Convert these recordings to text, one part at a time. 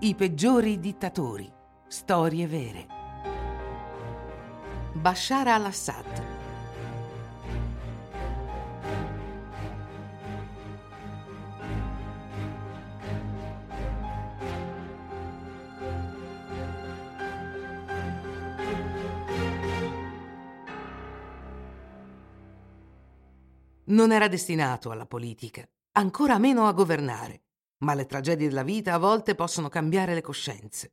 I peggiori dittatori. Storie vere. Bashar al-Assad. Non era destinato alla politica, ancora meno a governare ma le tragedie della vita a volte possono cambiare le coscienze.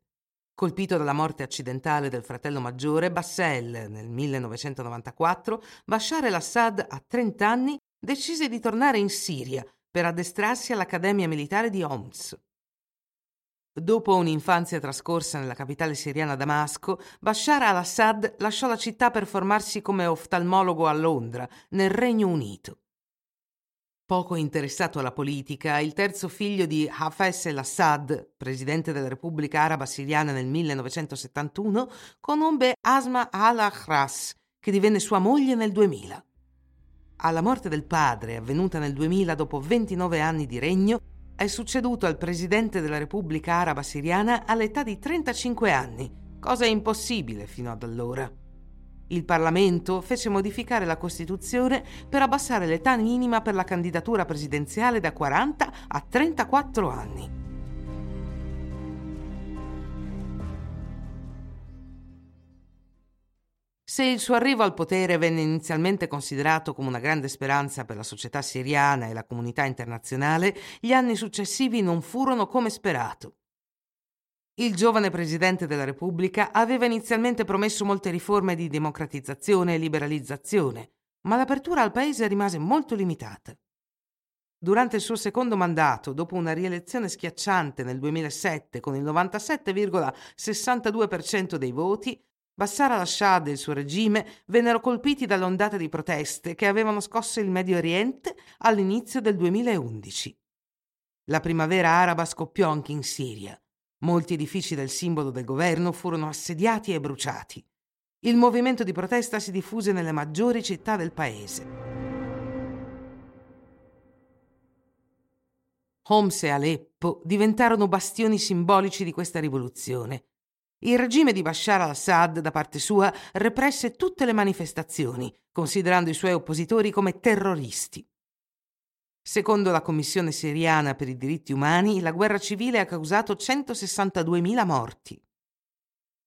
Colpito dalla morte accidentale del fratello maggiore, Bassel, nel 1994, Bashar el-Assad, a 30 anni, decise di tornare in Siria per addestrarsi all'Accademia militare di Homs. Dopo un'infanzia trascorsa nella capitale siriana Damasco, Bashar al-Assad lasciò la città per formarsi come oftalmologo a Londra, nel Regno Unito. Poco interessato alla politica, il terzo figlio di Hafez el-Assad, presidente della Repubblica Araba Siriana nel 1971, conobbe Asma al-Ahras, che divenne sua moglie nel 2000. Alla morte del padre, avvenuta nel 2000 dopo 29 anni di regno, è succeduto al presidente della Repubblica Araba Siriana all'età di 35 anni, cosa impossibile fino ad allora. Il Parlamento fece modificare la Costituzione per abbassare l'età minima per la candidatura presidenziale da 40 a 34 anni. Se il suo arrivo al potere venne inizialmente considerato come una grande speranza per la società siriana e la comunità internazionale, gli anni successivi non furono come sperato. Il giovane presidente della Repubblica aveva inizialmente promesso molte riforme di democratizzazione e liberalizzazione, ma l'apertura al paese rimase molto limitata. Durante il suo secondo mandato, dopo una rielezione schiacciante nel 2007 con il 97,62% dei voti, Bashar al-Assad e il suo regime vennero colpiti dall'ondata di proteste che avevano scosso il Medio Oriente all'inizio del 2011. La primavera araba scoppiò anche in Siria Molti edifici del simbolo del governo furono assediati e bruciati. Il movimento di protesta si diffuse nelle maggiori città del paese. Homs e Aleppo diventarono bastioni simbolici di questa rivoluzione. Il regime di Bashar al-Assad, da parte sua, represse tutte le manifestazioni, considerando i suoi oppositori come terroristi. Secondo la Commissione siriana per i diritti umani, la guerra civile ha causato 162.000 morti.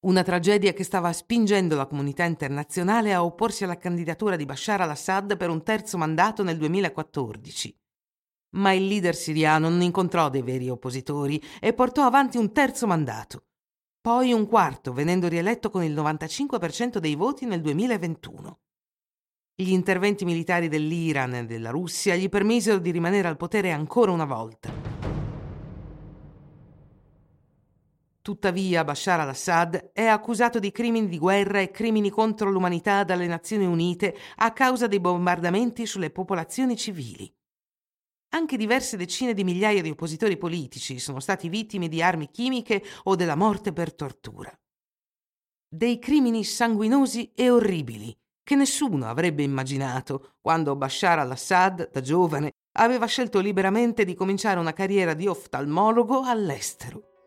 Una tragedia che stava spingendo la comunità internazionale a opporsi alla candidatura di Bashar al-Assad per un terzo mandato nel 2014. Ma il leader siriano non incontrò dei veri oppositori e portò avanti un terzo mandato. Poi un quarto, venendo rieletto con il 95% dei voti nel 2021. Gli interventi militari dell'Iran e della Russia gli permisero di rimanere al potere ancora una volta. Tuttavia Bashar al-Assad è accusato di crimini di guerra e crimini contro l'umanità dalle Nazioni Unite a causa dei bombardamenti sulle popolazioni civili. Anche diverse decine di migliaia di oppositori politici sono stati vittime di armi chimiche o della morte per tortura. Dei crimini sanguinosi e orribili che nessuno avrebbe immaginato quando Bashar al-Assad, da giovane, aveva scelto liberamente di cominciare una carriera di oftalmologo all'estero.